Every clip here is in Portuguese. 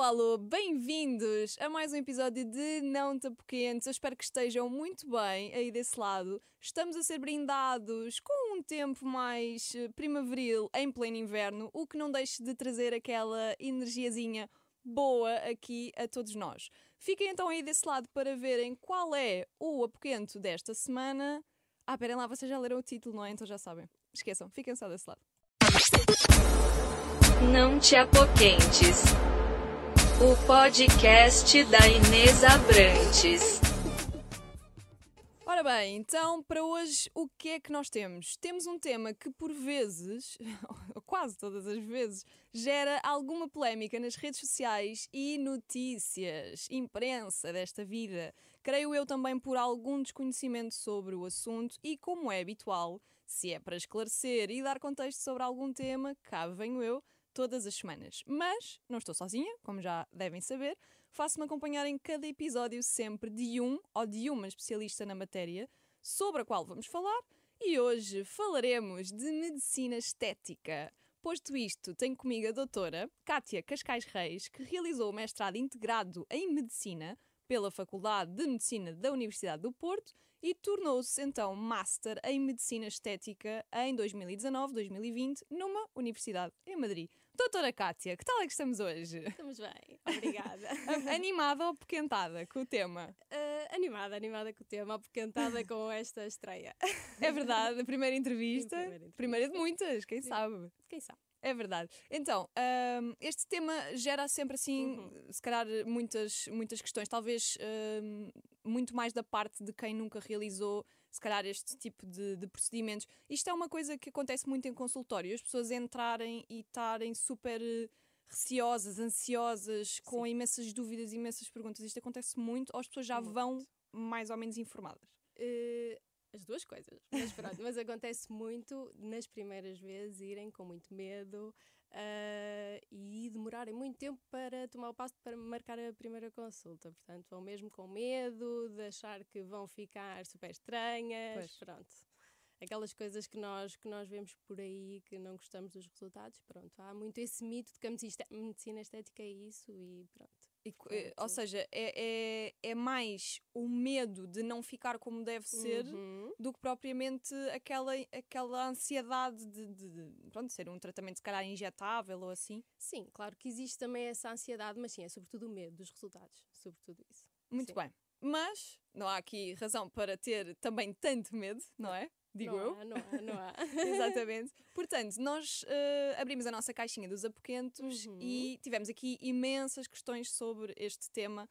Alô, alô, bem-vindos a mais um episódio de Não Te Apoquentes. Eu espero que estejam muito bem aí desse lado. Estamos a ser brindados com um tempo mais eh, primaveril em pleno inverno, o que não deixe de trazer aquela energiazinha boa aqui a todos nós. Fiquem então aí desse lado para verem qual é o apoquento desta semana. Ah, esperem lá, vocês já leram o título, não é? Então já sabem. Esqueçam, fiquem só desse lado. Não te apoquentes. O podcast da Inês Abrantes. Ora bem, então para hoje o que é que nós temos? Temos um tema que por vezes, ou quase todas as vezes, gera alguma polémica nas redes sociais e notícias, imprensa desta vida. Creio eu também por algum desconhecimento sobre o assunto e, como é habitual, se é para esclarecer e dar contexto sobre algum tema, cá venho eu todas as semanas. Mas não estou sozinha, como já devem saber. Faço-me acompanhar em cada episódio sempre de um ou de uma especialista na matéria sobre a qual vamos falar. E hoje falaremos de medicina estética. Posto isto, tenho comigo a doutora Kátia Cascais Reis, que realizou o mestrado integrado em medicina pela Faculdade de Medicina da Universidade do Porto e tornou-se então Master em Medicina Estética em 2019-2020 numa universidade em Madrid. Doutora Kátia, que tal é que estamos hoje? Estamos bem, obrigada. Animada ou pequentada com o tema? Uh, animada, animada com o tema, apoquentada com esta estreia. É verdade, a primeira entrevista, Sim, primeira entrevista. primeira de muitas, quem sabe? Quem sabe? É verdade. Então, hum, este tema gera sempre assim, Uhum. se calhar, muitas, muitas questões. Talvez hum, muito mais da parte de quem nunca realizou, se calhar, este tipo de, de procedimentos. Isto é uma coisa que acontece muito em consultório. As pessoas entrarem e estarem super eh, receosas, ansiosas, com imensas dúvidas, imensas perguntas. Isto acontece muito ou as pessoas já Muito. vão mais ou menos informadas? Uh, as duas coisas, mas pronto, mas acontece muito nas primeiras vezes irem com muito medo uh, e demorarem muito tempo para tomar o passo para marcar a primeira consulta. Portanto, vão mesmo com medo de achar que vão ficar super estranhas. Pois. Pronto. Aquelas coisas que nós, que nós vemos por aí que não gostamos dos resultados, pronto. Há muito esse mito de que a medicina medicina estética é isso e pronto. E eh, ou seja, é, é, é mais o medo de não ficar como deve ser Uhum. do que propriamente aquela, aquela ansiedade de, de, de, pronto, ser um tratamento se calhar injetável ou assim. Sim, claro que existe também essa ansiedade, mas sim, é sobretudo o medo dos resultados, sobretudo isso. Muito Sim. bem. Mas não há aqui razão para ter também tanto medo, não é? Digo não eu. Há, não há, não há. Exatamente. Portanto, nós eh, abrimos a nossa caixinha dos apoquentos Uhum. e tivemos aqui imensas questões sobre este tema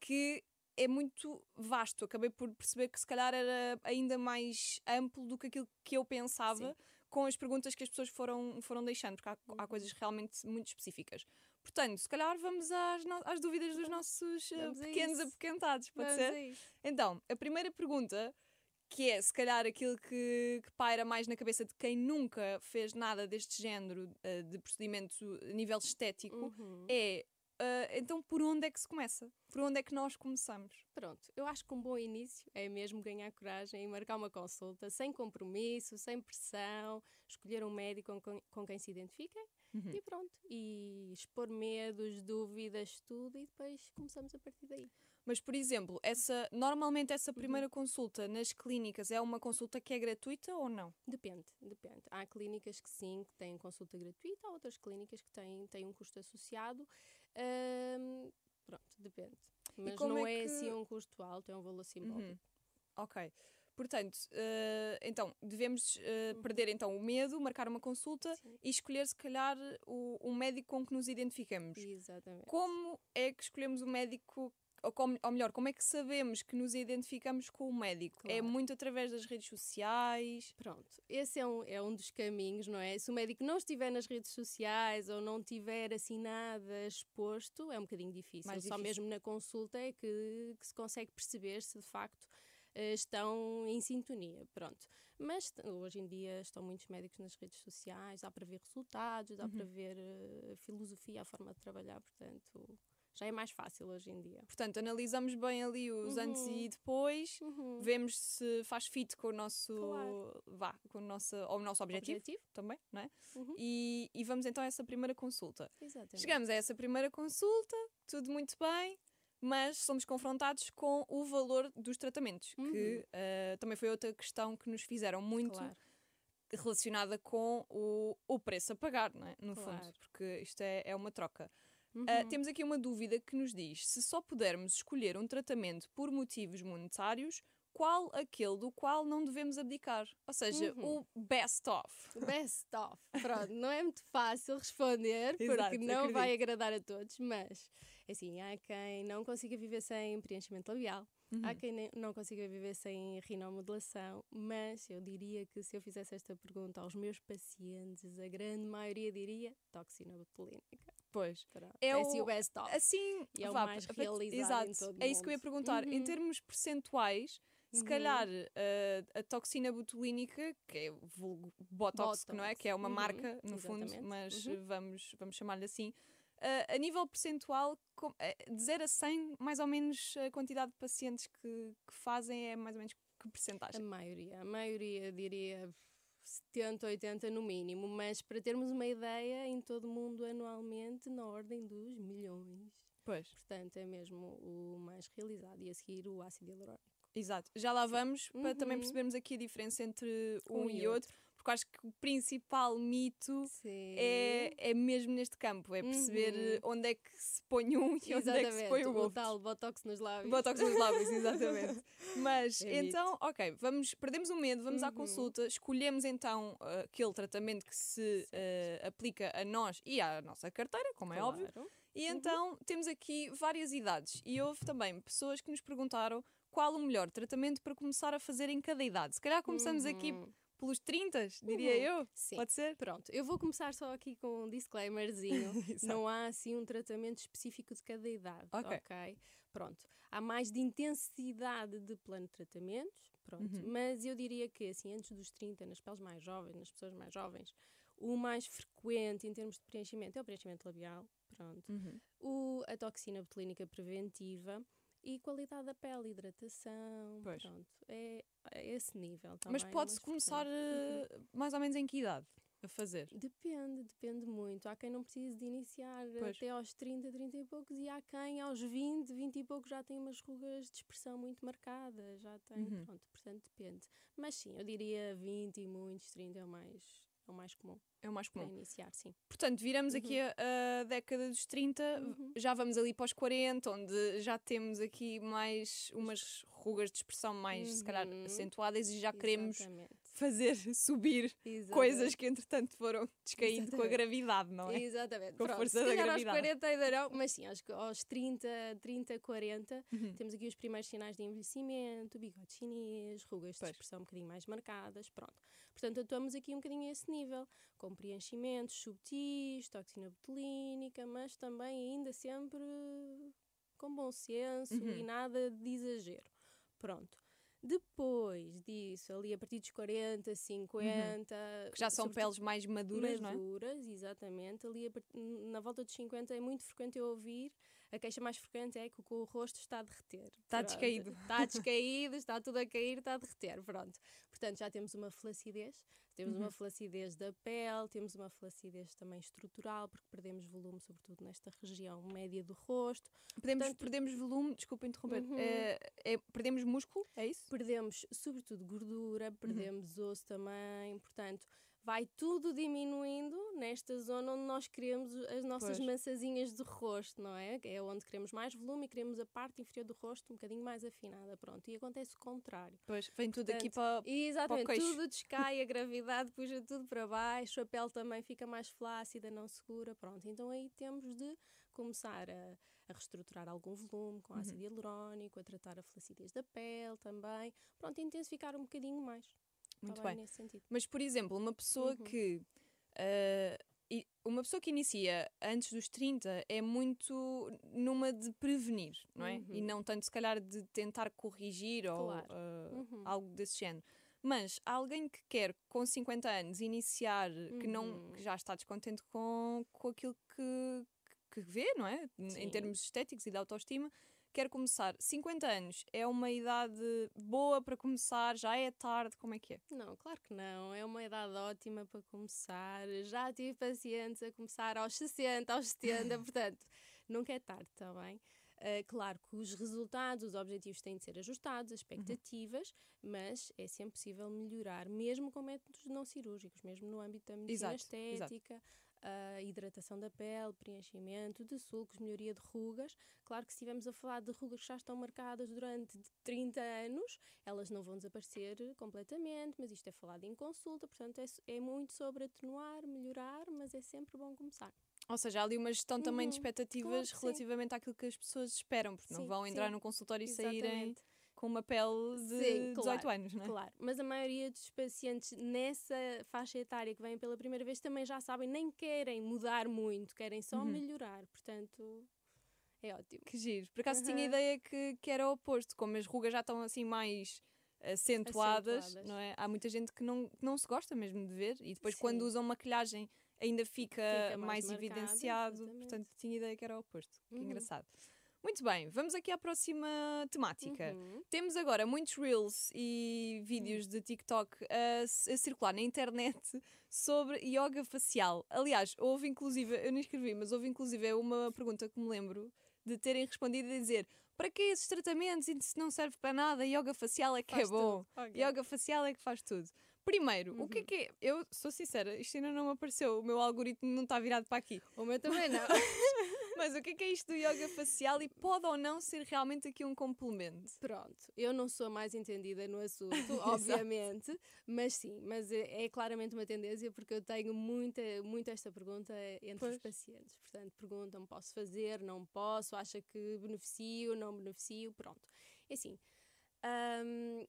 que é muito vasto. Acabei por perceber que se calhar era ainda mais amplo do que aquilo que eu pensava Sim. com as perguntas que as pessoas foram, foram deixando, porque há, há Uhum. coisas realmente muito específicas. Portanto, se calhar vamos às, no- às dúvidas dos nossos eh, Vamos pequenos apoquentados, pode Vamos ser? Então, a primeira pergunta, que é se calhar aquilo que, que paira mais na cabeça de quem nunca fez nada deste género eh, de procedimento a nível estético, Uhum. é ah, então por onde é que se começa? Por onde é que nós começamos? Pronto, eu acho que um bom início é mesmo ganhar coragem e marcar uma consulta sem compromisso, sem pressão, escolher um médico com, com, com quem se identifiquem Uhum. e pronto. E expor medos, dúvidas, tudo e depois começamos a partir daí. Mas, por exemplo, essa, normalmente essa Uhum. primeira consulta nas clínicas é uma consulta que é gratuita ou não? Depende, depende. Há clínicas que sim, que têm consulta gratuita, há outras clínicas que têm, têm um custo associado. Pronto, depende. Mas não é é, que- assim um custo alto, é um valor simbólico. Uhum. Ok. Portanto, eh, então, devemos Uhum. perder então o medo, marcar uma consulta Sim. e escolher, se calhar, o, o médico com que nos identificamos. Exatamente. Como é que escolhemos o médico, ou, como- ou melhor, como é que sabemos que nos identificamos com o médico? É Claro. muito através das redes sociais? Pronto, esse é um, é um dos caminhos, não é? Se o médico não estiver nas redes sociais ou não tiver assim nada exposto, é um bocadinho difícil. Mais Só difícil. mesmo na consulta é que, que se consegue perceber se de facto eh, estão em sintonia. Pronto. Mas hoje em dia estão muitos médicos nas redes sociais, dá para ver resultados, dá para Uhum. ver eh, a filosofia, a forma de trabalhar, portanto já é mais fácil hoje em dia. Portanto, analisamos bem ali os antes Uhum. e depois, Uhum. vemos se faz fit com o nosso, Claro. vá, com o nosso, ou o nosso objetivo, Objetivo? também, não é? Uhum. E, e vamos então a essa primeira consulta. Exatamente. Chegamos a essa primeira consulta, tudo muito bem, mas somos confrontados com o valor dos tratamentos, que Uhum. eh, também foi outra questão que nos fizeram muito Claro. relacionada com o, o preço a pagar, não é? no fundo, Claro. porque isto é, é uma troca. Uhum. Ah, temos aqui uma dúvida que nos diz: se só pudermos escolher um tratamento por motivos monetários, qual aquele do qual não devemos abdicar? Ou seja, Uhum. o best of. Best of. Pronto, não é muito fácil responder, porque Exato, não vai acredito. agradar a todos, mas assim, há quem não consiga viver sem preenchimento labial, há Uhum. quem nem- não consiga viver sem rinomodulação, mas eu diria que se eu fizesse esta pergunta aos meus pacientes, a grande maioria diria toxina botulínica. Pois. Pronto, É é assim o- o best of. Assim, E é o vá, mais pa- realizado Exato, em todo é isso que eu ia perguntar. Em Uhum. termos percentuais, se Uhum. calhar ah, a toxina botulínica, que é vulgo Botox, que não é? Botox. Que é uma Uhum, marca, no fundo, exatamente. mas Uhum. vamos, vamos chamar-lhe assim. Ah, a nível percentual, com- eh, de 0 a 100, mais ou menos a quantidade de pacientes que, que fazem é mais ou menos que A percentagem? maioria, a maioria diria 70, 80 no mínimo, mas para termos uma ideia, em todo o mundo anualmente na ordem dos milhões. Pois. Portanto, é mesmo o mais realizado e a seguir o ácido hialurónico. Exato. Já lá vamos para também Uhum. percebermos aqui a diferença entre um, Um e e outro, porque acho que o principal mito Sim. é, é mesmo neste campo, é perceber Uhum. eh, onde é que se põe um e onde é que se põe o o outro. tal botox nos lábios. Botox nos lábios, exatamente. Mas É mito. então, ok, vamos, perdemos o medo, vamos à Uhum. consulta, escolhemos então uh, aquele tratamento que se uh, aplica a nós e à nossa carteira, como é óbvio. Claro. E então temos aqui várias idades. E houve também pessoas que nos perguntaram qual o melhor tratamento para começar a fazer em cada idade. Se calhar começamos aqui Uhum. Pelos 30, diria Uhum. eu. Sim. Pode ser? Pronto, eu vou começar só aqui com um disclaimerzinho. Não há assim um tratamento específico de cada idade. Ok. ok? Pronto. Há mais de intensidade de plano de tratamentos. Pronto. Uhum. Mas eu diria que assim, antes dos 30, nas peles mais jovens, nas pessoas mais jovens, o mais frequente em termos de preenchimento é o preenchimento labial. Pronto. Uhum. O, a toxina botulínica preventiva. E qualidade da pele, hidratação, Pois. pronto, é, é esse nível também. Mas pode-se começar frequente. uh, mais ou menos em que idade a fazer? Depende, depende muito. Há quem não precise de iniciar Pois. até aos 30, 30 e poucos, e há quem aos 20, 20 e poucos já tem umas rugas de expressão muito marcadas, já tem, Uhum. pronto, portanto depende. Mas sim, eu diria 20 e muitos, 30 é o mais, é o mais comum É o mais para comum. iniciar, sim. Portanto, viramos aqui a, a década dos 30, Uhum. já vamos ali para os 40, onde já temos aqui mais umas rugas de expressão mais, se calhar, Uhum. acentuadas e já queremos Exatamente. Fazer subir Exatamente. coisas que, entretanto, foram descaindo com a Exatamente. gravidade, não é? Exatamente. Com a força se da calhar aos gravidade. 40 ainda não, mas sim, aos, aos 30, 30, 40, Uhum. temos aqui os primeiros sinais de envelhecimento, bigode chinês, rugas Pois. de expressão um bocadinho mais marcadas, pronto. Portanto, atuamos aqui um bocadinho a esse nível, com preenchimentos subtis, toxina botulínica, mas também ainda sempre com bom senso Uhum. e nada de exagero. Pronto. Depois disso, ali a partir dos 40, 50, Uhum. Que já são peles mais maduras, não é? maduras, exatamente. Ali a na volta dos 50 é muito frequente eu ouvir. A queixa mais frequente é que o, rosto está a derreter. Está Pronto. descaído. Está descaído, está tudo a cair, está a derreter. Pronto. Portanto, já temos uma flacidez. Temos Uhum. uma flacidez da pele, temos uma flacidez também estrutural, porque perdemos volume, sobretudo nesta região média do rosto. Podemos, Portanto- perdemos volume, desculpa interromper, Uhum. é- é- perdemos músculo, é isso? Perdemos, sobretudo, gordura, Uhum. perdemos osso também. Portanto, vai tudo diminuindo nesta zona onde nós queremos as nossas Pois. maçazinhas do rosto, não é? É onde queremos mais volume e queremos a parte inferior do rosto um bocadinho mais afinada. Pronto, e acontece o contrário. Pois, vem tudo aqui Portanto, para. Exatamente, queixo. tudo descai, a gravidade puxa tudo para baixo, a pele também fica mais flácida, não segura, pronto. Então aí temos de começar a, a reestruturar algum volume com Uhum. ácido hialurónico, a tratar a flacidez da pele também, pronto, intensificar um bocadinho mais. Tá Muito bem. Mas, por exemplo, uma pessoa Uhum. que. e- uma pessoa que inicia antes dos 30 é muito numa de prevenir, não é? E Uhum. não tanto, se calhar, de tentar corrigir ou Claro. ah, Uhum. algo desse género. Mas alguém que quer, com 50 anos, iniciar, que, não, Uhum. que já está descontente com, com aquilo que, que vê, não é? Em Sim. termos estéticos e de autoestima, quer começar. 50 anos é uma idade boa para começar, já é tarde, como é que é? Não, claro que não. É uma idade ótima para começar. Já tive pacientes a começar aos 60, aos 70, portanto, nunca é tarde, está bem? Uh, claro que os resultados, os objetivos têm de ser ajustados, as expectativas, mas é sempre possível melhorar, mesmo com métodos não cirúrgicos, mesmo no âmbito da medicina Exato, exato. A hidratação da pele, preenchimento de sulcos, melhoria de rugas. Claro que se estivermos a falar de rugas que já estão marcadas durante 30 anos, elas não vão desaparecer completamente, mas isto é falado em consulta, portanto é, é muito sobre atenuar, melhorar, mas é sempre bom começar. Ou seja, há ali uma gestão também de Uhum, expectativas claro que sim. relativamente àquilo que as pessoas esperam, porque não Sim, vão entrar sim. no consultório e saírem Exatamente. Com uma pele de Sim, 18 claro, anos, não é? Claro, mas a maioria dos pacientes nessa faixa etária que vêm pela primeira vez também já sabem, nem querem mudar muito, querem só Uhum. melhorar, portanto é ótimo. Que giro. Por acaso tinha Aham. ideia que, que era o oposto, como as rugas já estão assim mais acentuadas, Acentuadas. não é? Há muita gente que não, que não se gosta mesmo de ver e depois quando Sim. usam maquilhagem ainda fica, Fica mais, mais marcado, evidenciado. exatamente. Portanto, tinha ideia que era o oposto. Que Uhum. engraçado. Muito bem, vamos aqui à próxima temática. Uhum. Temos agora muitos reels e vídeos de TikTok a, a circular na internet sobre yoga facial. Aliás, houve inclusive, eu não escrevi, mas houve inclusive uma pergunta que me lembro de terem respondido a dizer para que esses tratamentos se não serve para nada, yoga facial é que Faz é bom. tudo. Ok. Yoga facial é que faz tudo. Primeiro, o que é Uhum. que é? Eu sou sincera, isto ainda não me apareceu, o meu algoritmo não está virado para aqui. O meu também não. Mas o que é que é isto do yoga facial e pode ou não ser realmente aqui um complemento? Pronto, eu não sou a mais entendida no assunto, obviamente, mas sim, mas é, é claramente uma tendência porque eu tenho muita, muito esta pergunta entre os Pois. pacientes. Portanto, perguntam: posso fazer, não posso, acha que beneficio, não beneficio, pronto. É assim. hum,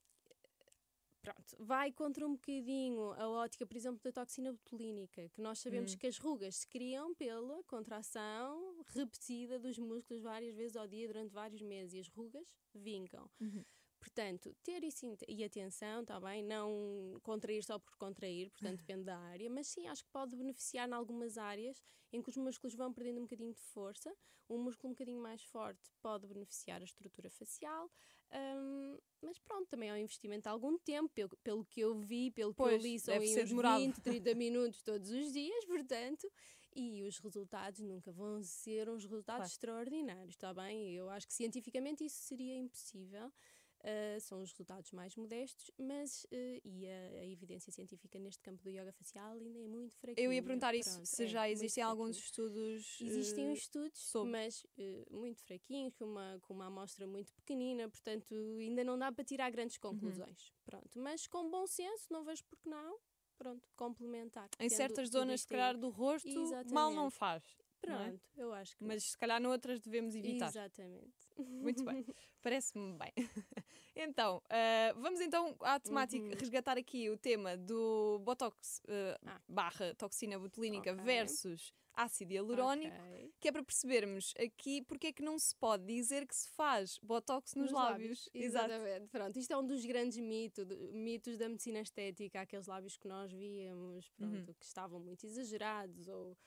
Pronto, vai contra um bocadinho a ótica, por exemplo, da toxina botulínica, que nós sabemos Hum. que as rugas se criam pela contração repetida dos músculos várias vezes ao dia durante vários meses e as rugas vincam. Uhum. Portanto, ter isso e atenção, está bem? Não contrair só por contrair, portanto depende da área, mas sim, acho que pode beneficiar em algumas áreas em que os músculos vão perdendo um bocadinho de força. Um músculo um bocadinho mais forte pode beneficiar a estrutura facial, hum, mas pronto, também é um investimento de algum tempo, pelo, pelo que eu vi, pelo que eu Pois, li, são ser uns demorado. 20, 30 minutos todos os dias, portanto, e os resultados nunca vão ser uns resultados Claro. extraordinários, está bem? Eu acho que cientificamente isso seria impossível. Uh, são os resultados mais modestos, mas uh, e a, a evidência científica neste campo do yoga facial ainda é muito fraquinha. Eu ia perguntar isso, Pronto, se é, já existem alguns estudos. Existem eh, uns estudos, sobre. mas uh, muito fraquinhos, com uma, com uma amostra muito pequenina, portanto ainda não dá para tirar grandes Uhum. conclusões. Pronto, mas com bom senso, não vejo por que não. Pronto, complementar. Em certas zonas, se calhar, do rosto, mal não Exatamente. faz. É? Pronto, eu acho que. Mas se calhar noutras devemos evitar. Exatamente. Muito bem, parece-me bem. então, ah, vamos então à temática, Uhum. resgatar aqui o tema do Botox ah, Ah. barra toxina botulínica Ok. versus ácido hialurónico, Ok. que é para percebermos aqui porque é que não se pode dizer que se faz Botox nos, lábios. Exato. Exatamente. Pronto, isto é um dos grandes mito, mitos da medicina estética, aqueles lábios que nós víamos, Uhum. pronto, que estavam muito exagerados ou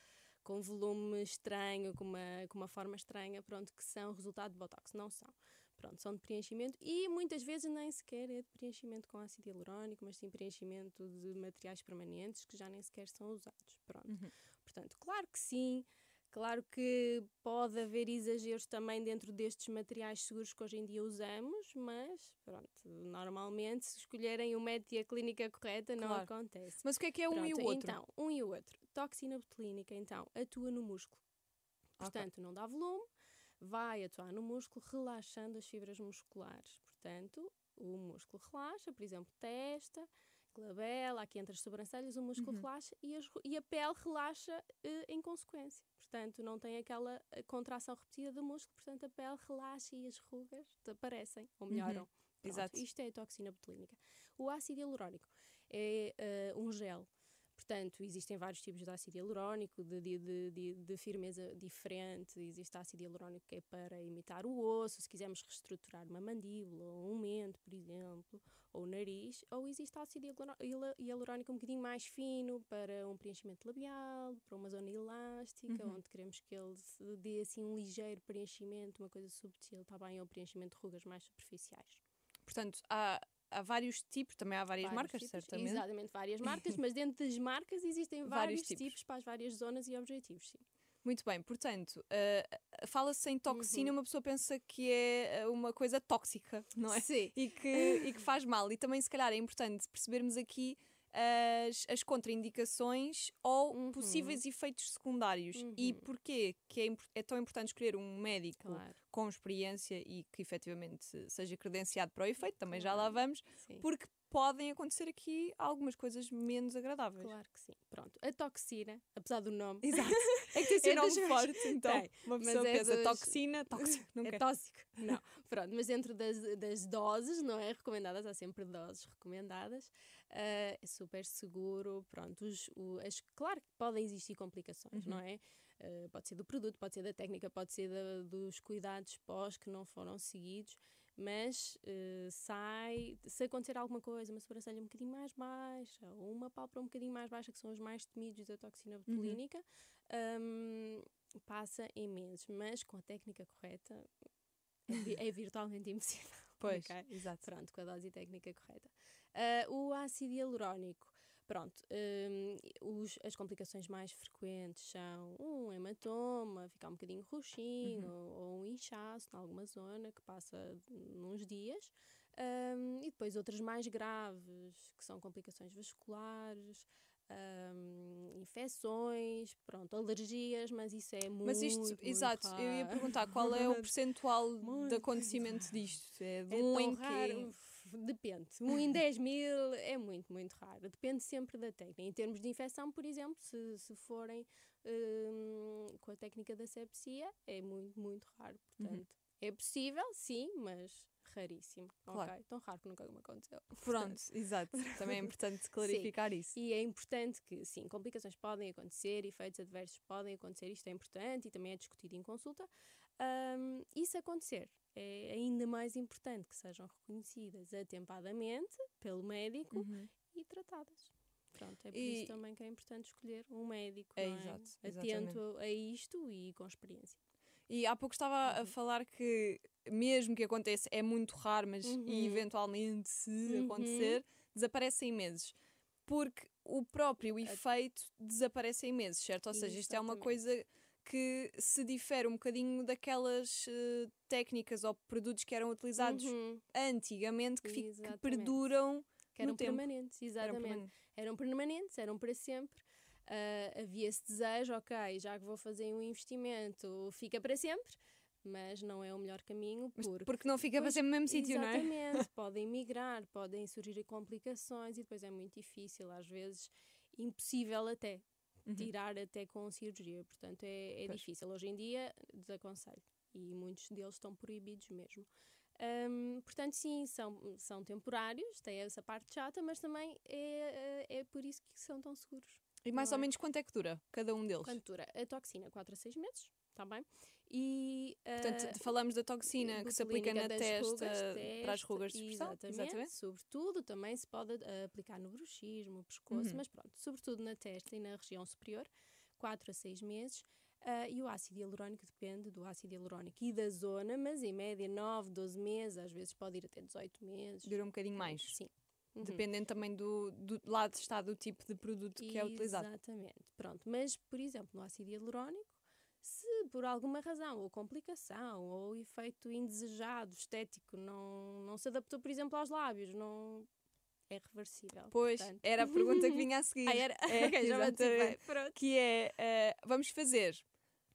com volume estranho, com uma, com uma forma estranha, pronto, que são resultado de Botox. Não são. Pronto, são de preenchimento e muitas vezes nem sequer é de preenchimento com ácido hialurónico, mas sim preenchimento de materiais permanentes que já nem sequer são usados. Pronto. Uhum. Portanto, claro que sim, Claro que pode haver exageros também dentro destes materiais seguros que hoje em dia usamos, mas pronto, normalmente se escolherem o método e a clínica correta não Claro. acontece. Mas o que é que é um e o outro? Então, um e o outro. Toxina botulínica, então, atua no músculo. Portanto, não dá volume, vai atuar no músculo, relaxando as fibras musculares. Portanto, o músculo relaxa, por exemplo, testa, glabela, aqui entre as sobrancelhas, o músculo Uhum. relaxa e, as e a pele relaxa eh, em consequência. Portanto, não tem aquela eh, contração repetida do músculo, portanto, a pele relaxa e as rugas desaparecem ou melhoram. Pronto, Uhum. Exato. Isto é a toxina botulínica. O ácido hialurónico é eh, um gel. Portanto, existem vários tipos de ácido hialurónico, de, de, de, de- de firmeza diferente. Existe ácido hialurónico que é para imitar o osso, se quisermos reestruturar uma mandíbula ou um mento, por exemplo. Ou nariz, ou existe ácido hialurónico um bocadinho mais fino para um preenchimento labial, para uma zona elástica, Uhum. onde queremos que ele dê assim um ligeiro preenchimento, uma coisa subtil, está bem? Ou preenchimento de rugas mais superficiais. Portanto, há, há vários tipos, também há várias Vários marcas, tipos, certamente. Exatamente, várias marcas, mas dentro das marcas existem Vários vários, tipos. tipos. para as várias zonas e objetivos, sim. Muito bem, portanto, uh, fala-se em toxina, Uhum. uma pessoa pensa que é uh, uma coisa tóxica, não é? Sim. E que, e que faz mal. E também, se calhar, é importante percebermos aqui as, as contraindicações ou Uhum. possíveis efeitos secundários. E Uhum. porquê que é, é tão importante escolher um médico Claro. com experiência e que efetivamente seja credenciado para o efeito, também já lá Claro. vamos, Sim. porque podem acontecer aqui algumas coisas menos agradáveis. Claro que sim. Pronto, a toxina, apesar do nome, Exato. É que tem É nome forte, então. Tem, Uma mas pessoa é pensa dos- toxina, tóxico. Não é quer. tóxico. Não, pronto, mas dentro das, das doses, não é? Recomendadas, há sempre doses recomendadas. ah, é super seguro. Pronto, os, o- as, claro que podem existir complicações, Uhum. não é? Ah, pode ser do produto, pode ser da técnica, pode ser da- dos cuidados pós que não foram seguidos. Mas eh, sai, se acontecer alguma coisa, uma sobrancelha um bocadinho mais baixa, ou uma pálpebra um bocadinho mais baixa, que são os mais temidos da toxina Uhum. botulínica, hum, passa em meses, mas com a técnica correta é, é virtualmente impossível. Pois, ok? exato. Pronto, com a dose técnica correta. Ah, o ácido hialurónico, pronto, hum, os- as complicações mais frequentes são um hematoma, ficar um bocadinho roxinho, Uhum. ou, ou um inchaço em alguma zona que passa uns dias. hum, e depois outras mais graves, que são complicações vasculares, hum, infecções, pronto, alergias, mas isso é muito, Mas isto, muito exato, eu ia raro. perguntar qual é o percentual de acontecimento disto? É de É um em que. Depende. Um em 10 mil é muito, muito raro. Depende sempre da técnica. Em termos de infecção, por exemplo, se, se forem hum, com a técnica da sepsia, é muito, muito raro. Uhum. Portanto, é possível, sim, mas raríssimo. Claro. Ok, Tão raro que nunca me aconteceu. Pronto, exato. Também é importante clarificar isso. E é importante que, sim, complicações podem acontecer, efeitos adversos podem acontecer, isto é importante e também é discutido em consulta. E se acontecer, é ainda mais importante que sejam reconhecidas atempadamente pelo médico Uhum. e tratadas. Pronto, é por E- isso também que é importante escolher um médico É, é? exato, atento a isto e com experiência. E há pouco estava Uhum. a falar que, mesmo que aconteça, é muito raro, mas Uhum. eventualmente, se Uhum. acontecer, desaparece em meses. Porque o próprio efeito desaparece em meses, certo? Ou seja, isto é uma coisa que se difere um bocadinho daquelas eh, técnicas ou produtos que eram utilizados Uhum, antigamente, que, que perduram que eram permanentes, Eram exatamente. permanentes. eram permanentes, eram para sempre. Ah, havia esse desejo, ok, já que vou fazer um investimento, fica para sempre, mas não é o melhor caminho porque. porque não fica para sempre no mesmo sítio, não é? Exatamente, podem migrar, podem surgir complicações e depois é muito difícil, às vezes impossível até, Uhum. tirar até com cirurgia. Portanto, é, é difícil. Hoje em dia, desaconselho. E muitos deles estão proibidos mesmo. Hum, portanto, sim, são, são temporários, tem essa parte chata, mas também é, é por isso que são tão seguros. E mais não ou é? menos quanto é que dura cada um deles? Quanto dura? A toxina, 4 a 6 meses, está bem? E, Portanto, ah, falamos da toxina que se aplica botulínica na testa rugas, para as testa, rugas de expressão. Exatamente, Sobretudo também se pode ah, aplicar no bruxismo, pescoço, Uhum. mas pronto, sobretudo na testa e na região superior, 4 a 6 meses. Ah, e o ácido hialurónico depende do ácido hialurónico e da zona, mas em média 9, 12 meses, às vezes pode ir até 18 meses. Dura um bocadinho mais. Sim. Uhum. Dependendo também do, do lado está do tipo de produto que é utilizado. Exatamente. Pronto, mas, por exemplo, no ácido hialurónico, se por alguma razão, ou complicação, ou efeito indesejado, estético, não, não se adaptou, por exemplo, aos lábios, não é reversível. Pois, portanto. era a pergunta que vinha a seguir. Ah, era? É, Ok, já me. Pronto. Que é, eh, vamos fazer.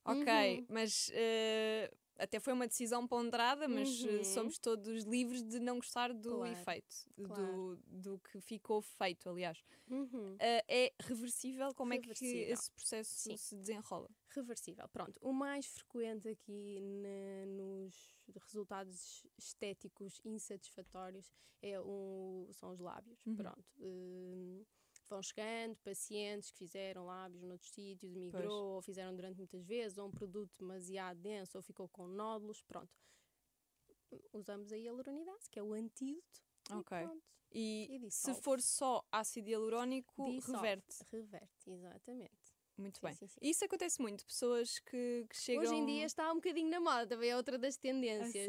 Ok, Uhum. mas eh, até foi uma decisão ponderada, mas eh, Uhum. somos todos livres de não gostar do Claro, efeito, do, claro. do que ficou feito, aliás. Uhum. Eh, é reversível? Como é que Reversível. esse processo Sim. se desenrola? Reversível. Pronto, o mais frequente aqui na- nos resultados estéticos insatisfatórios é o, são os lábios. Uhum. Pronto. Hum, vão chegando pacientes que fizeram lábios noutros sítios, migrou, ou fizeram durante muitas vezes, ou um produto demasiado denso, ou ficou com nódulos. Pronto. Usamos a hialuronidase, que é o antídoto. e Ok. pronto. E, E se for só ácido hialurónico, Dissolve. reverte. Reverte, exatamente. Muito Sim, bem. sim, sim. Isso acontece muito. Pessoas que, que chegam. Hoje em dia está um bocadinho na moda, também é outra das tendências.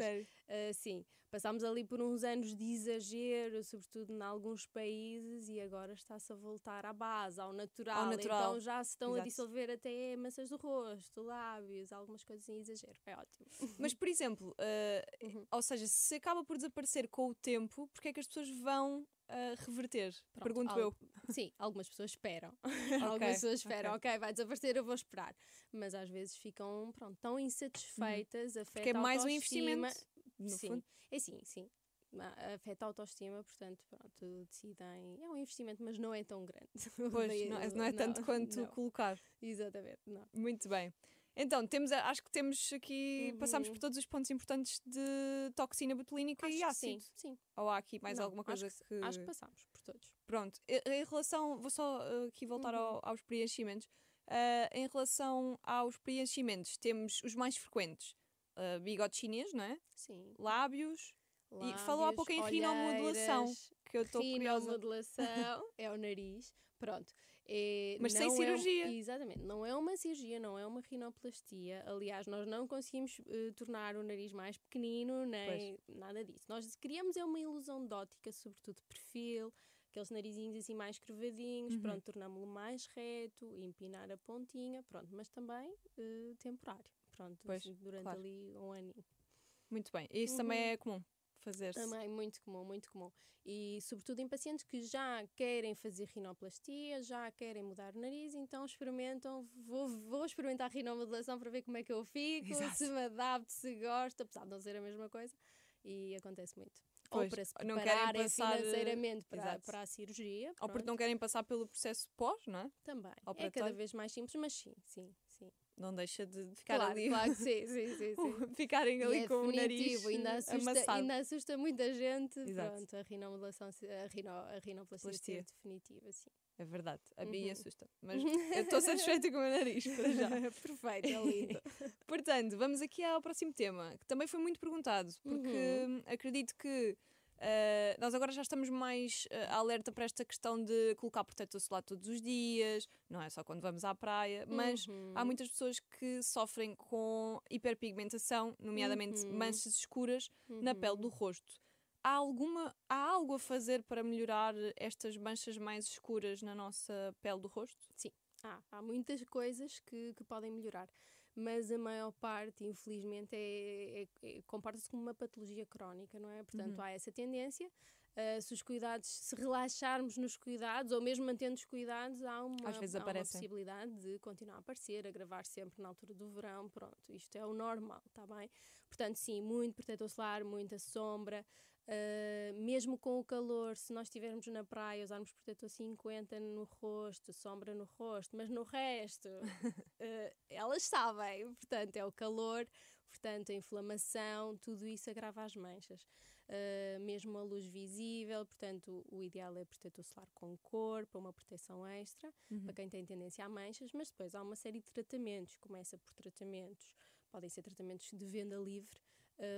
Ah, sim, passámos ali por uns anos de exagero, sobretudo em alguns países, e agora está-se a voltar à base, ao natural. natural. Então já se estão a Exato. dissolver até maçãs do rosto, lábios, algumas coisas em exagero. É ótimo. Mas, por exemplo, eh, Uhum. ou seja, se acaba por desaparecer com o tempo, porque é que as pessoas vão eh, reverter? Pronto, Pergunto al- eu. Sim, algumas pessoas esperam. algumas pessoas esperam, ok, vai desaparecer, eu vou esperar. Mas às vezes ficam, pronto, tão insatisfeitas, afeta Porque é a mais um investimento. No sim, fundo. é sim, sim. Ma- Afeta a autoestima, portanto, pronto, decidem. É um investimento, mas não é tão grande. Pois, Daí- não é, não é tanto quanto não, colocar. Exatamente, não. Muito bem. Então, temos, acho que temos aqui, passamos por Uhum. todos os pontos importantes de toxina botulínica Acho e que ácido. sim, sim. Ou há aqui mais Não, alguma coisa acho que... Acho que passamos por todos. Pronto, em relação, vou só uh, aqui voltar Uhum. ao- aos preenchimentos. Uh, em relação aos preenchimentos, temos os mais frequentes: uh, bigode chinês, não é? Sim. Lábios, E falou há Lábios, pouco em rinomodulação, que eu estou curiosa. Rinomodulação é o nariz. Pronto. É, Mas sem é cirurgia. exatamente. Não é uma cirurgia, não é uma rinoplastia. Aliás, nós não conseguimos eh, tornar o nariz mais pequenino, nem nada disso. Nós queríamos é uma ilusão de ótica, sobretudo de perfil, aqueles narizinhos assim mais curvadinhos, Uhum. pronto, tornámo-lo mais reto, empinar a pontinha, pronto, mas também eh, temporário. Pronto, Pois, assim, durante claro. ali um aninho. Muito bem. Isso também Uhum. é comum fazer-se. Também, muito comum, muito comum. E sobretudo em pacientes que já querem fazer rinoplastia, já querem mudar o nariz, então experimentam, vou, vou experimentar a rinomodulação para ver como é que eu fico, Exato. se me adapto, se gosto, apesar de não ser a mesma coisa. E acontece muito. Pois, ou para se não querem passar, eh, financeiramente para, exato. para a cirurgia. Ou porque pronto, não querem passar pelo processo pós, não é? Também. É cada vez mais simples, mas sim, sim. Não deixa de ficar Claro, ali. claro que sim, sim, sim. sim. Ficarem ali é com o nariz ainda assusta, amassado. ainda assusta muita gente. Exato. Pronto, a rinomodulação, a, rino, a rinoplastia definitiva, sim. É verdade. A Bia Uhum. assusta. Mas eu estou satisfeita com o meu nariz, para já. Perfeito, é lindo. Portanto, vamos aqui ao próximo tema, que também foi muito perguntado, porque Uhum. hum, acredito que eh, nós agora já estamos mais eh, alerta para esta questão de colocar protetor solar todos os dias, não é só quando vamos à praia, mas há Uhum. muitas pessoas que sofrem com hiperpigmentação, nomeadamente Uhum. manchas escuras na pele do rosto. Há, alguma, há algo a fazer para melhorar estas manchas mais escuras na nossa pele do rosto? Há, há muitas coisas que, que podem melhorar, mas a maior parte, infelizmente, é, é- é- comporta-se como uma patologia crónica, não é? Portanto, Uhum. há essa tendência. ah, se os cuidados, se relaxarmos nos cuidados, ou mesmo mantendo os cuidados, há uma, Às vezes há uma possibilidade de continuar a aparecer, a gravar sempre na altura do verão. Pronto, isto é o normal, está bem? Portanto, sim, muito protetor solar, muita sombra. Uh, mesmo com o calor, se nós estivermos na praia, usarmos protetor 50 no rosto, sombra no rosto, mas no resto, uh, elas sabem. Portanto, é o calor, portanto, a inflamação, tudo isso agrava as manchas. Uh, mesmo a luz visível, portanto, o ideal é protetor solar com cor, para uma proteção extra, para quem tem tendência a manchas, mas depois há uma série de tratamentos. Começa por tratamentos, podem ser tratamentos de venda livre,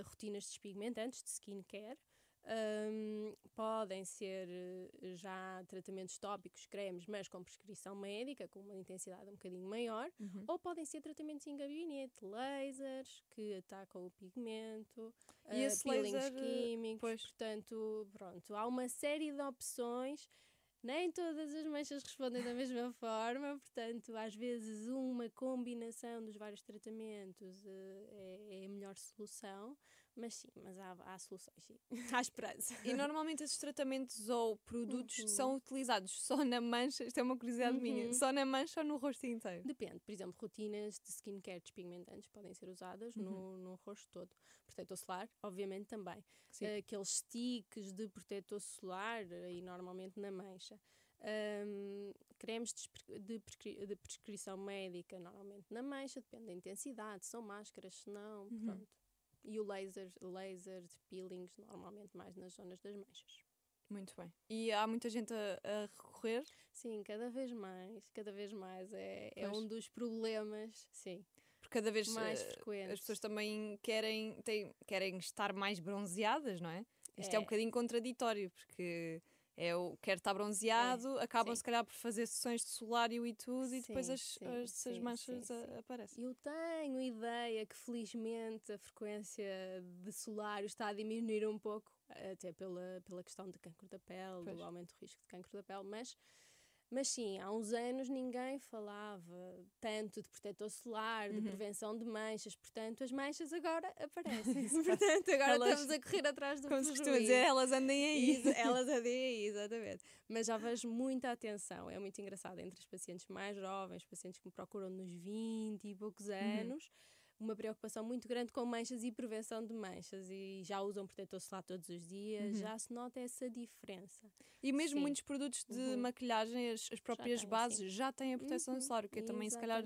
rotinas despigmentantes, de skincare. Um, podem ser eh, já tratamentos tópicos, cremes, mas com prescrição médica, com uma intensidade um bocadinho maior, Uhum. ou podem ser tratamentos em gabinete, lasers que atacam o pigmento, E esse peelings laser, químicos, pois. portanto, pronto, há uma série de opções. Nem todas as manchas respondem da mesma forma, portanto, às vezes uma combinação dos vários tratamentos eh, é, é a melhor solução, mas sim, mas há, há soluções, sim. Há esperança. E normalmente esses tratamentos ou produtos Uhum. são utilizados só na mancha, isto é uma curiosidade minha, Uhum. só na mancha ou no rosto inteiro? Depende, por exemplo, rotinas de skincare despigmentantes podem ser usadas Uhum. no, no rosto todo. Protetor solar, obviamente, também. Sim. Aqueles sticks de protetor solar, e normalmente na mancha. Ahm, cremes de, de prescri- de prescrição médica, normalmente na mancha, depende da intensidade, são máscaras, se não, Uhum. pronto. E o laser, laser de peelings, normalmente mais nas zonas das manchas. Muito bem. E há muita gente a, a recorrer? Sim, cada vez mais, cada vez mais. É, é um dos problemas, sim, Porque cada vez mais eh, frequentes. as pessoas também querem, têm, querem estar mais bronzeadas, não é? Isto é. um É. bocadinho contraditório, porque É o quer estar bronzeado, acabam sim. se calhar por fazer sessões de solário e tudo, e depois Sim, as, sim, as, sim, as manchas sim, a- sim. aparecem. Eu tenho ideia que felizmente a frequência de solário está a diminuir um pouco, até pela, pela questão de cancro da pele, Pois. do aumento do risco de cancro da pele, mas, mas sim, há uns anos ninguém falava tanto de protetor solar, de Uhum. prevenção de manchas, portanto as manchas agora aparecem. portanto, agora Elas- estamos a correr atrás do Como se costuma dizer, elas andem aí. Elas adem aí, exatamente. Mas já vejo muita atenção. É muito engraçado entre os pacientes mais jovens, pacientes que me procuram nos 20 e poucos Uhum. Uma preocupação muito grande com manchas e prevenção de manchas. E já usam protetor solar todos os dias, Uhum. já se nota essa diferença. E mesmo Sim. muitos produtos de Uhum. maquilhagem, as, as próprias têm, bases já têm a proteção Uhum, solar, que é também se calhar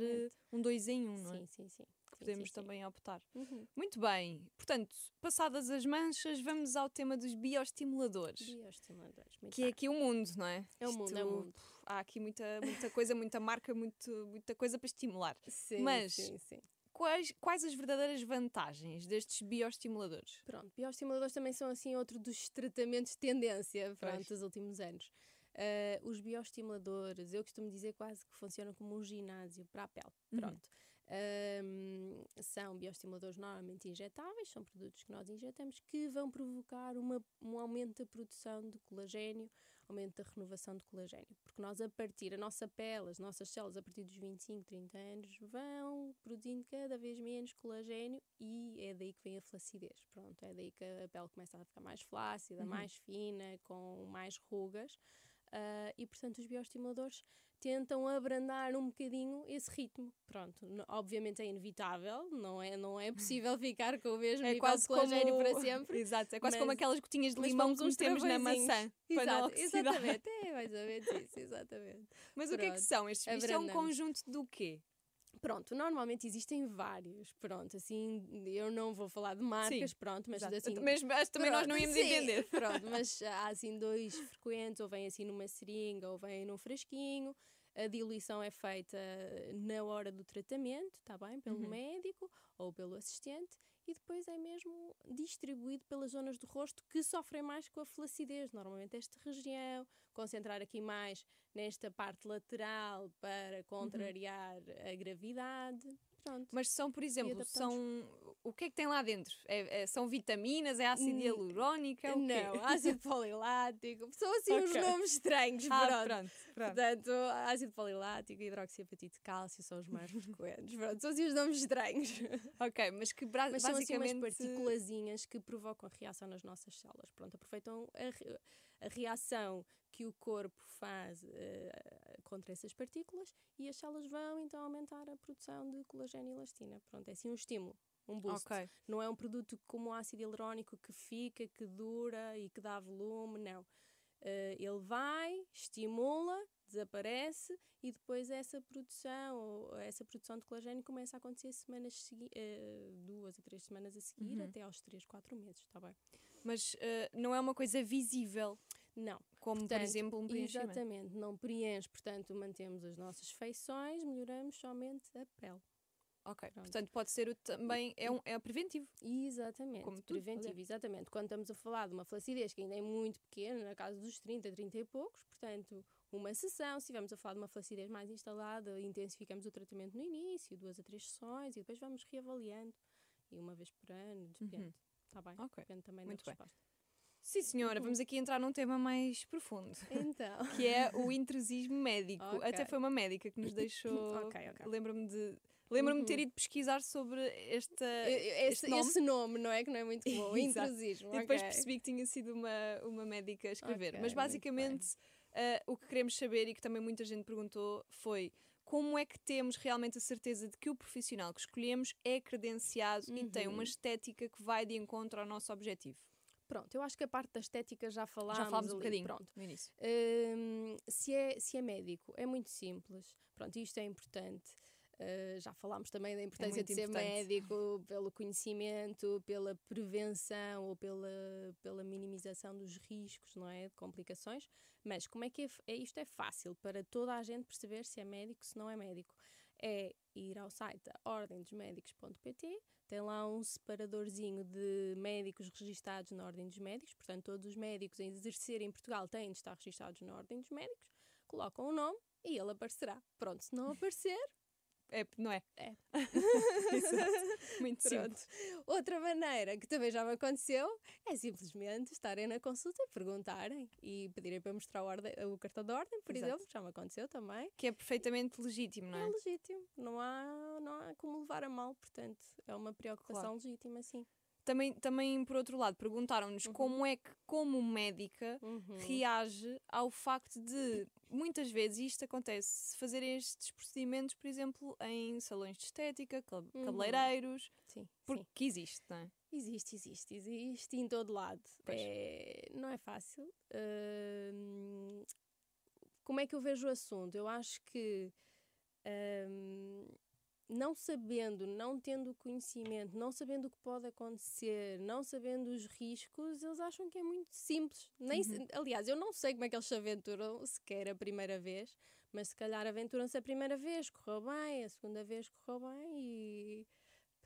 um dois em um, não é? Sim, sim, sim. Podemos sim, sim. também optar. Uhum. Muito bem. Portanto, passadas as manchas, vamos ao tema dos bioestimuladores. Bioestimuladores. muito Que é bem. aqui o mundo, não é? É o mundo, é o Isto, mundo. Há aqui muita, muita coisa, muita marca, muito, muita coisa para estimular. Sim, Mas- sim, sim. Quais, quais as verdadeiras vantagens destes bioestimuladores? Pronto, bioestimuladores também são assim outro dos tratamentos de tendência pronto, Pois. dos últimos anos. Ah, os bioestimuladores, eu costumo dizer quase que funcionam como um ginásio para a pele. Uhum. Pronto. Ahm, são bioestimuladores normalmente injetáveis, são produtos que nós injetamos que vão provocar uma- um aumento da produção de colagênio, aumento da renovação de colagênio. Porque nós, a partir, a nossa pele, as nossas células, a partir dos 25, 30 anos, vão produzindo cada vez menos colagênio e é daí que vem a flacidez. Pronto, é daí que a pele começa a ficar mais flácida, Uhum. mais fina, com mais rugas. Ah, e, portanto, os bioestimuladores tentam abrandar um bocadinho esse ritmo. Pronto, obviamente é inevitável, não é, não é possível ficar com o mesmo É quase como... para sempre. Exato, é quase como aquelas gotinhas de limão que uns metemos na maçã. Exato, exatamente, é mais ou menos isso, exatamente. Mas o que é que Pronto, são estes? Isto é um abrandamos. conjunto do quê? Pronto, normalmente existem vários, pronto, assim, eu não vou falar de marcas, pronto, mas Exato. assim... Mas, mas também nós não Pronto, íamos sim, entender. Pronto, mas há assim dois frequentes, ou vem assim numa seringa, ou vem num frasquinho. A diluição é feita na hora do tratamento, está bem? Pelo Uhum. médico ou pelo assistente. E depois é mesmo distribuído pelas zonas do rosto que sofrem mais com a flacidez. Normalmente esta região, concentrar aqui mais nesta parte lateral para Uhum. contrariar a gravidade. Pronto. Mas são, por exemplo, são. O que é que tem lá dentro? É- é- são vitaminas? É ácido hialurónico? É? Não, ácido polilático. São assim uns Ok. nomes estranhos, Ah, pronto. pronto. pronto. Portanto, ácido polilático, hidroxiapatite de cálcio são os mais frequentes. Pronto, são assim os nomes estranhos. Ok, mas que bra- Mas são assim umas basicamente. partículazinhas que provocam reação nas nossas células. Pronto, aproveitam a, re- a reação que o corpo faz eh, contra essas partículas e as células vão então aumentar a produção de colagênio e elastina. Pronto, é assim um estímulo. Um boost. Ok. Não é um produto como o ácido hialurónico que fica, que dura e que dá volume, não. Eh, ele vai, estimula, desaparece e depois essa produção, essa produção de colagênio começa a acontecer semanas eh, duas a três semanas a seguir, Uhum. até aos três, quatro meses, está bem? Mas eh, não é uma coisa visível, Não, como por Portanto, exemplo um preenchimento. exatamente, não preenche, portanto mantemos as nossas feições, melhoramos somente a pele. Ok, Pronto. portanto pode ser o também. É, um, é preventivo. Exatamente, Como tudo, preventivo, aliás. exatamente. Quando estamos a falar de uma flacidez que ainda é muito pequena, na casa dos 30, 30 e poucos, portanto, uma sessão, se estivermos a falar de uma flacidez mais instalada, intensificamos o tratamento no início, duas a três sessões, e depois vamos reavaliando, e uma vez por ano, depende. Está bem? Ok, Depende também muito da bem. Sim, senhora, Uhum. vamos aqui entrar num tema mais profundo. Então, que é o intrusismo médico. Ok. Até foi uma médica que nos deixou. Ok, ok. Lembro-me de. Lembro-me de ter Uhum. ido pesquisar sobre esta, esse, este nome esse nome, não é? Que não é muito Exato. intrusismo. e depois percebi que tinha sido uma, uma médica a escrever. Ok, Mas basicamente ah, o que queremos saber e que também muita gente perguntou foi como é que temos realmente a certeza de que o profissional que escolhemos é credenciado e tem uma Uhum. estética que vai de encontro ao nosso objetivo? Pronto, eu acho que a parte da estética já falámos. Já falámos um bocadinho Pronto. no início. Hum, se, é, se é médico, é muito simples. Pronto, isto é importante. Uh, já falámos também da importância muito de ser importante. médico, pelo conhecimento, pela prevenção ou pela, pela minimização dos riscos, não é? De complicações. Mas como é que é, é, isto é fácil para toda a gente perceber se é médico, se não é médico? é ir ao site ordemdosmédicos.pt, tem lá um separadorzinho de médicos registados na Ordem dos Médicos, portanto, todos os médicos a exercer em Portugal têm de estar registados na Ordem dos Médicos, colocam o nome e ele aparecerá. Pronto, se não aparecer, É, não é? É. Muito Pronto. simples. Outra maneira que também já me aconteceu é simplesmente estarem na consulta e perguntarem e pedirem para mostrar o, ordem- o cartão da ordem, por Exato. exemplo, já me aconteceu também. Que é perfeitamente legítimo, não É é? legítimo, não há, não há como levar a mal, portanto, é uma preocupação Claro. legítima, sim. Também, também, por outro lado, perguntaram-nos como é que, como médica, Uhum. reage ao facto de, muitas vezes, isto acontece, fazerem estes procedimentos, por exemplo, em salões de estética, Uhum. cabeleireiros, Sim, sim. porque existe, não é? Existe, existe, existe em todo lado. É, não é fácil. Hum, como é que eu vejo o assunto? Eu acho que hum, não sabendo, não tendo conhecimento, não sabendo o que pode acontecer, não sabendo os riscos, eles acham que é muito simples. Nem se- aliás, eu não sei como é que eles se aventuram sequer a primeira vez, mas se calhar aventuram-se a primeira vez, correu bem, a segunda vez correu bem e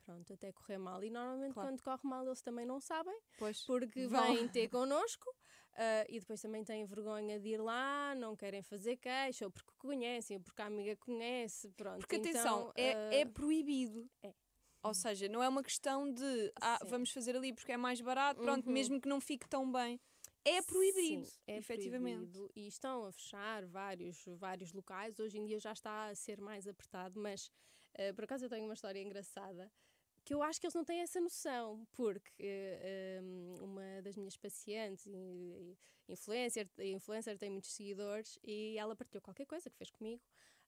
pronto, até correr mal. E normalmente Claro. quando corre mal eles também não sabem, Pois. porque Vão. vêm ter connosco ah, e depois também têm vergonha de ir lá, não querem fazer queixa, ou porque conhecem, ou porque a amiga conhece, pronto. Porque atenção, então, é, é ah, proibido. é. Ou seja, não é uma questão de ah, vamos fazer ali porque é mais barato, pronto, Uhum. mesmo que não fique tão bem. É proibido, Sim, é efetivamente. proibido. E estão a fechar vários, vários locais. Hoje em dia já está a ser mais apertado, mas eh, por acaso eu tenho uma história engraçada que eu acho que eles não têm essa noção, porque eh, um, uma das minhas pacientes, influencer, influencer tem muitos seguidores, e ela partilhou qualquer coisa que fez comigo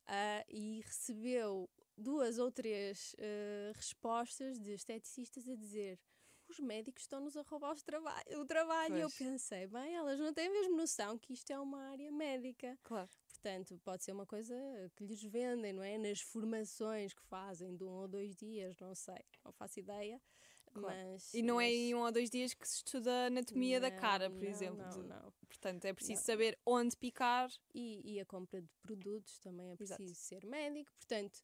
ah, e recebeu duas ou três eh, respostas de esteticistas a dizer os médicos estão-nos a roubar traba o trabalho. E Eu Pois. pensei, bem, elas não têm mesmo noção que isto é uma área médica. Claro. Portanto, pode ser uma coisa que lhes vendem, não é? Nas formações que fazem de um ou dois dias, não sei, não faço ideia. Claro. Mas, E não é mas- em um ou dois dias que se estuda a anatomia da Não, cara, por não, exemplo. Não, não. Portanto, é preciso Não. saber onde picar. E, e a compra de produtos também é Exato. preciso ser médico, portanto,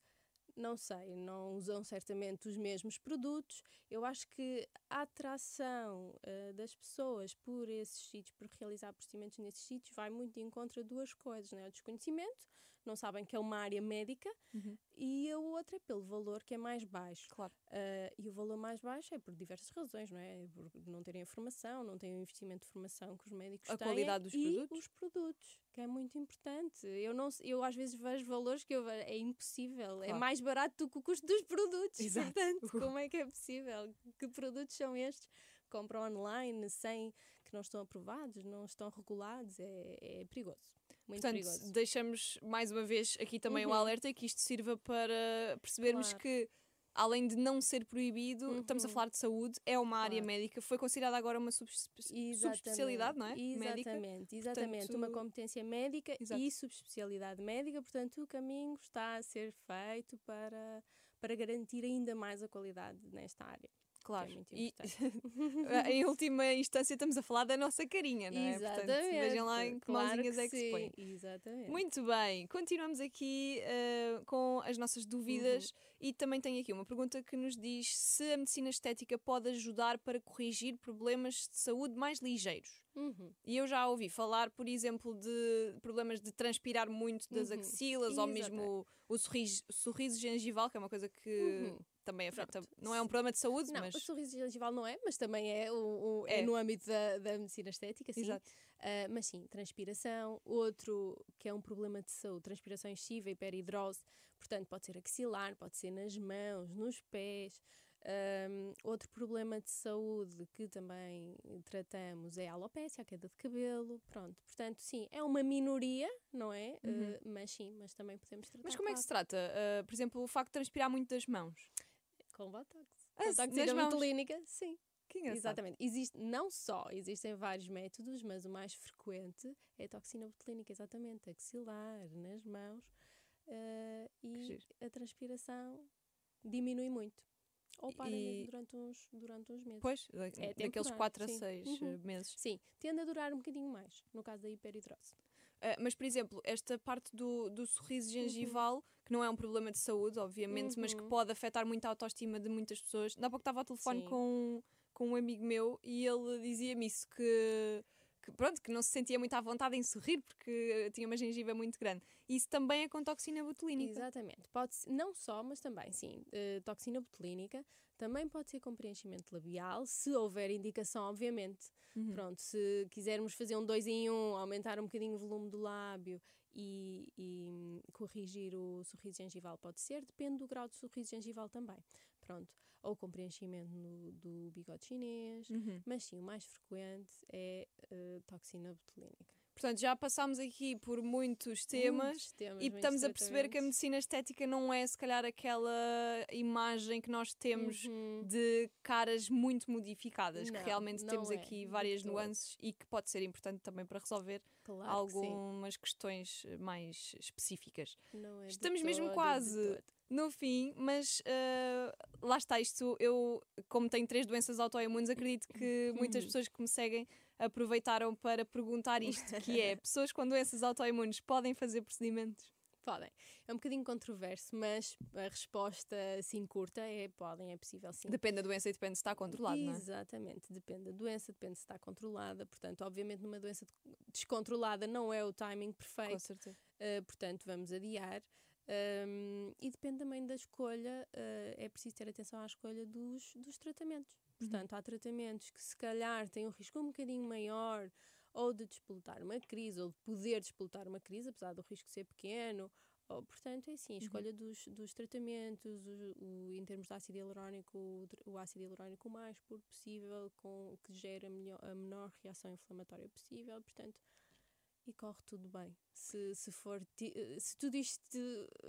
não sei, não usam certamente os mesmos produtos. Eu acho que a atração eh, das pessoas por esses sítios, por realizar procedimentos nesses sítios, vai muito de encontro a duas coisas, né? o desconhecimento, não sabem que é uma área médica, Uhum. e a outra é pelo valor que é mais baixo. Claro. Ah, e o valor mais baixo é por diversas razões, não é? Por não terem a formação, não terem o investimento de formação que os médicos A têm. qualidade dos e produtos. os produtos, que é muito importante. Eu, não, eu às vezes vejo valores que eu, é impossível. É Claro. mais barato do que o custo dos produtos. Exato. Portanto, como é que é possível? Que produtos são estes? Compram online sem que não estão aprovados, não estão regulados. É, é perigoso. Muito Portanto, perigoso. deixamos mais uma vez aqui também o Uhum. alerta e que isto sirva para percebermos Claro. que, além de não ser proibido, estamos a Uhum. falar de saúde, é uma área Claro. médica, foi considerada agora uma subespe- subespecialidade, não é? Médica. Exatamente, exatamente. Uma Portanto- competência médica Exato. e subespecialidade médica, portanto, o caminho está a ser feito para, para garantir ainda mais a qualidade nesta área. Claro. Que é muito E, em última instância, estamos a falar da nossa carinha, não é? Portanto, vejam lá em que claro mãozinhas é que se põe. Exatamente. Muito bem, continuamos aqui eh, com as nossas dúvidas Uhum. e também tenho aqui uma pergunta que nos diz se a medicina estética pode ajudar para corrigir problemas de saúde mais ligeiros. Uhum. E eu já ouvi falar, por exemplo, de problemas de transpirar muito das Uhum. axilas ou Exatamente. mesmo o sorriso, sorriso gengival, que é uma coisa que Uhum. também afeta. Pronto. Não é um problema de saúde, Não, mas. o sorriso gengival não é, mas também é, o, o- é É. no âmbito da, da medicina estética, sim. Exato. Ah, mas sim, transpiração. Outro que é um problema de saúde, transpiração excessiva, hiperidrose. Portanto, pode ser axilar, pode ser nas mãos, nos pés. Ahm, outro problema de saúde que também tratamos é a alopecia, a queda de cabelo. Pronto, portanto, sim, é uma minoria, não é? Uhum. Ah, mas sim, mas também podemos tratar. Mas como é que se trata? Ah, por exemplo, o facto de transpirar muito das mãos. Com botox. Ah, Botox clínica, sim. Exatamente. Existe, não só, existem vários métodos, mas o mais frequente é a toxina botulínica, exatamente, axilar, nas mãos, Que e a transpiração diminui muito. Ou para E- durante, uns, durante uns meses. Pois, da- daqueles temporário, 4 a sim. 6 Uhum. meses. Sim, tende a durar um bocadinho mais, no caso da hiperidrose. Uh, mas, por exemplo, esta parte do, do sorriso gengival, que não é um problema de saúde, obviamente, mas que Uhum. pode afetar muito a autoestima de muitas pessoas. Há pouco estava ao telefone Sim. com, com um amigo meu e ele dizia-me isso, que, que pronto, que não se sentia muito à vontade em sorrir porque tinha uma gengiva muito grande. Isso também é com toxina botulínica. Exatamente. Pode ser, não só, mas também, sim. eh, toxina botulínica também pode ser com preenchimento labial, se houver indicação, obviamente. Uhum. Pronto, se quisermos fazer um 2 em 1, um, aumentar um bocadinho o volume do lábio e, e, corrigir o sorriso gengival, pode ser. Depende do grau de sorriso gengival também. Pronto. Ou com preenchimento no- do bigode chinês. Uhum. Mas sim, o mais frequente é eh, toxina botulínica. Portanto, já passámos aqui por muitos temas. Muitos temas, E estamos a perceber que a medicina estética não é, se calhar, aquela imagem que nós temos Uhum. de caras muito modificadas, Não, que realmente temos é, aqui várias todo. nuances e que pode ser importante também para resolver Claro que algumas questões eh, mais específicas. Não é Estamos mesmo todo, quase. No fim, mas eh, lá está isto. Eu, como tenho três doenças autoimunes, acredito que muitas Uhum. pessoas que me seguem aproveitaram para perguntar isto, que é, pessoas com doenças autoimunes podem fazer procedimentos? Podem. É um bocadinho controverso, mas a resposta assim curta é podem, é possível sim. Depende da doença e depende se está controlado, não é? Exatamente, depende da doença, depende se está controlada. Portanto, obviamente, numa doença de- descontrolada não é o timing Com perfeito, certeza. uh, portanto, vamos adiar. Um, e depende também da escolha, uh, é preciso ter atenção à escolha dos, dos tratamentos. Portanto, há tratamentos que se calhar têm um risco um bocadinho maior ou de despoltar uma crise, ou de poder despoltar uma crise, apesar do risco ser pequeno. Ou, portanto, é assim, a escolha dos, dos tratamentos, o, o- em termos de ácido hialurónico, o, o ácido hialurónico o mais puro possível, com, que gera a, melhor- a menor reação inflamatória possível, portanto, e corre tudo bem. Se, se, for ti- eh, se tudo isto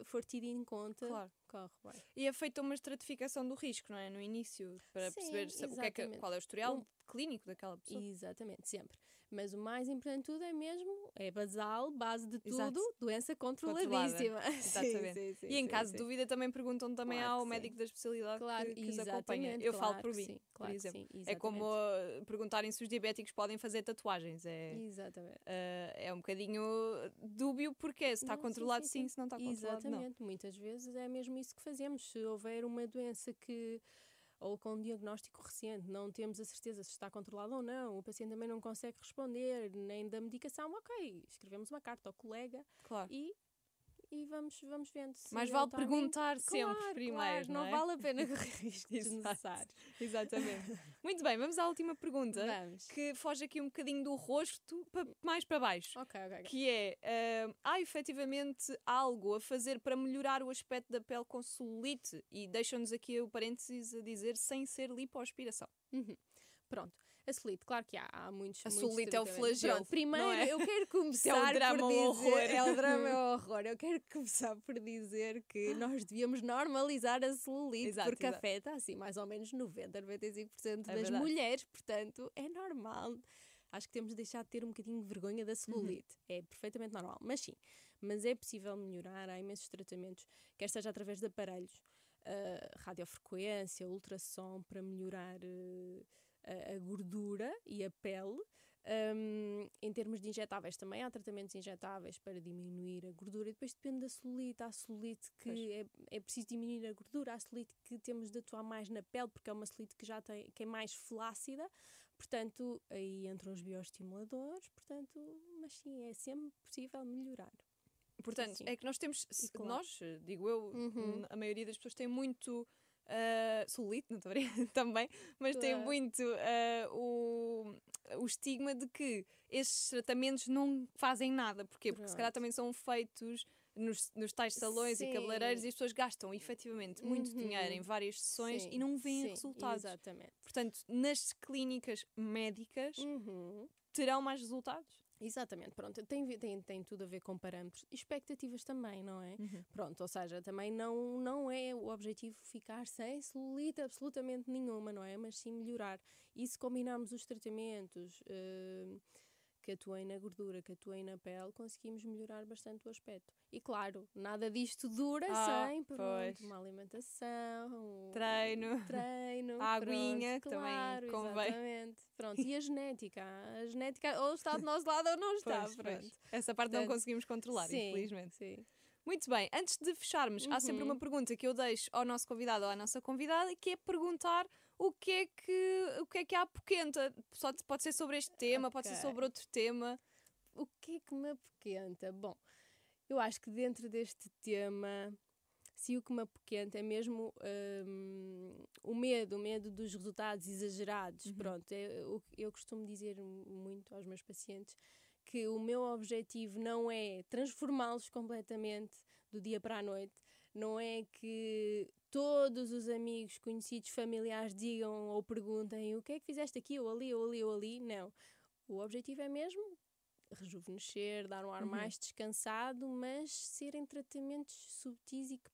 for tido em conta, Claro. corre bem. E é feita uma estratificação do risco, não é? No início, para Sim, perceber o que é que, exatamente. qual é o historial Um- clínico daquela pessoa. Exatamente, sempre. Mas o mais importante de tudo é mesmo, é basal, base de tudo, Exato. doença Controlada. controladíssima. Exatamente. Sim, sim, e em sim, caso de dúvida também perguntam também Claro ao médico da especialidade Claro, que, que os acompanha. exatamente, Eu falo claro por que mim, sim, por claro que exemplo. é como exatamente. uh, perguntarem se os diabéticos podem fazer tatuagens. É, Exatamente. uh, é um bocadinho dúbio porque se está Não, controlado sim, se não está controlado não. Exatamente, muitas vezes é mesmo isso que fazemos. Se houver uma doença que ou com um diagnóstico recente, não temos a certeza se está controlado ou não, o paciente também não consegue responder, nem da medicação, ok, escrevemos uma carta ao colega Claro. e, e vamos, vamos vendo. Se Mais é vale perguntar sempre primeiro, claro, não, é? vale a pena correr riscos desnecessários. Exatamente. Muito bem, vamos à última pergunta. Vamos. Que foge aqui um bocadinho do rosto mais para baixo. Ok, ok, que é ah, há efetivamente algo a fazer para melhorar o aspecto da pele com celulite e deixam-nos aqui o parênteses a dizer sem ser lipoaspiração. Pronto. A celulite, claro que há, há muitos. A muitos é o flagelo, Pronto, primeiro é? eu quero começar drama, por o dizer, horror. É o drama, é o horror. Eu quero começar por dizer que nós devíamos normalizar a celulite, Exato, porque exato. afeta assim mais ou menos 90, 95% É das verdade. mulheres, portanto é normal. Acho que temos de deixar de ter um bocadinho de vergonha da celulite. Uhum. É perfeitamente normal, mas sim. Mas é possível melhorar, há imensos tratamentos, quer seja através de aparelhos, ah, radiofrequência, ultrassom, para melhorar eh, a, a gordura e a pele. Um, em termos de injetáveis também há tratamentos injetáveis para diminuir a gordura e depois depende da celulite. Há celulite que é, é preciso diminuir a gordura, há celulite que temos de atuar mais na pele porque é uma celulite que já tem, que é mais flácida, portanto aí entram os bioestimuladores, portanto, mas sim, é sempre possível melhorar. Portanto, Sim. é que nós temos, claro. nós, digo eu, Uhum. a maioria das pessoas tem muito ah, celulite, não estou também, mas tem Claro. muito ah, o, o estigma de que esses tratamentos não fazem nada. Porquê? Porque se calhar Pronto. também são feitos nos, nos tais salões e Sim. cabeleireiros e as pessoas gastam efetivamente muito Uhum. dinheiro em várias sessões Sim, e não veem sim, resultados. Exatamente. Portanto, nas clínicas médicas Uhum. terão mais resultados. Exatamente, pronto, tem, tem, tem tudo a ver com parâmetros e expectativas também, não é? Pronto, ou seja, também não, não é o objetivo ficar sem celulite absolutamente nenhuma, não é? Mas sim melhorar. E se combinarmos os tratamentos eh, que atuem na gordura, que atuem na pele, conseguimos melhorar bastante o aspecto. E claro, nada disto dura Ah, sem pronto, uma alimentação, um Treino. treino, A pronto, aguinha, que também claro, convém. Exatamente. Pronto, e a genética? A genética ou está do nosso lado ou não está, Pois, pronto. pois. Essa parte não conseguimos controlar, sim, infelizmente. Sim. Muito bem, antes de fecharmos, há sempre Uhum. uma pergunta que eu deixo ao nosso convidado ou à nossa convidada, que é perguntar o que é que, o que, é que há poquenta. Só pode ser sobre este tema, pode ser sobre outro tema. O que é que me apoquenta? Bom, eu acho que dentro deste tema, se o que me apoquenta é mesmo hum, o medo, o medo dos resultados exagerados. Pronto, é, o que eu costumo dizer muito aos meus pacientes que o meu objetivo não é transformá-los completamente do dia para a noite, não é que todos os amigos, conhecidos, familiares digam ou perguntem o que é que fizeste aqui ou ali ou ali ou ali. Não. O objetivo é mesmo rejuvenescer, dar um ar Uhum. mais descansado, mas serem tratamentos subtis e que-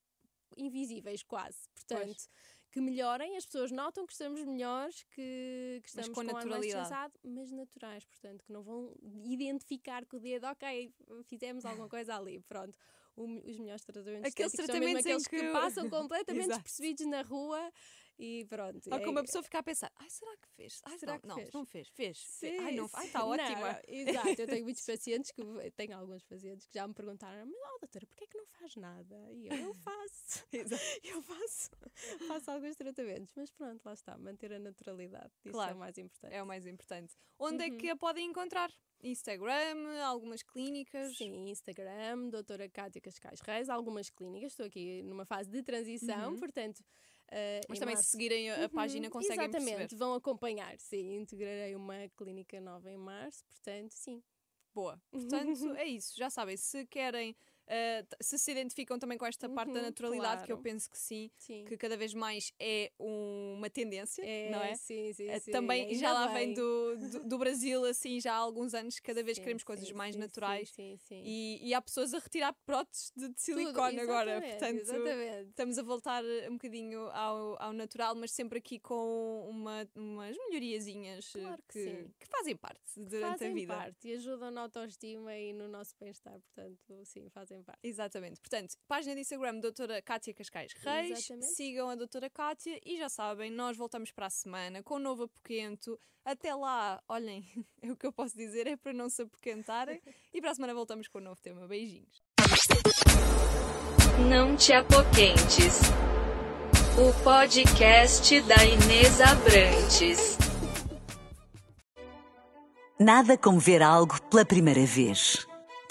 invisíveis quase. Portanto, que melhorem, as pessoas notam que estamos melhores, que, que Mas estamos com com, um ar mais descansado, mas naturais, portanto, que não vão identificar com o dedo, ok, fizemos alguma coisa ali, pronto. O os melhores tratamentos Aqueles tratamentos aqueles que, que- passam completamente despercebidos na rua e pronto. Ou é- como a pessoa ficar a pensar, ai, será que fez? Ai, Será não, que não, fez? não fez, fez. Sim, ai, não, ai, está ótima. Exato, eu tenho muitos pacientes que tenho alguns pacientes que já me perguntaram, mas oh, doutora, porquê é que não faz nada? E eu, eu faço, eu faço, faço alguns tratamentos, mas pronto, lá está, manter a naturalidade, isso é Claro, o mais importante. É o mais importante. Onde Uhum. é que a podem encontrar? Instagram, algumas clínicas? Sim, Instagram, doutora Cátia Cascais Reis, algumas clínicas, estou aqui numa fase de transição, Uhum. portanto... eh, Mas também março- se seguirem a, a página Uhum, conseguem Exatamente, perceber. vão acompanhar, sim, integrarei uma clínica nova em março, portanto, sim. Boa. Portanto, é isso. Já sabem, se querem, eh, se se identificam também com esta parte da Uhum, naturalidade, que eu claro. penso que sim, Sim. que cada vez mais é um- uma tendência, não é? Sim, sim, Eh, sim. Também já lá vem bem. do, do, do Brasil, assim, já há alguns anos, cada vez Sim, queremos coisas mais naturais. Sim, sim. E, e há pessoas a retirar próteses de, de Tudo, silicone agora. exatamente, Portanto, exatamente. estamos a voltar eh, um bocadinho ao, ao natural, mas sempre aqui com uma, umas melhoriazinhas Claro que que, que fazem parte durante fazem a vida. parte e ajudam na autoestima e no nosso bem-estar, portanto, sim, fazem parte. Exatamente. Portanto, página de Instagram Doutora Cátia Cascais Reis. Exatamente. Sigam a Doutora Cátia e já sabem, nós voltamos para a semana com um novo apoquento. Até lá, olhem, o que eu posso dizer é para não se apoquentarem. e para a semana voltamos com um novo tema. Beijinhos. Não te apoquentes. O podcast da Inês Abrantes. Nada como ver algo pela primeira vez.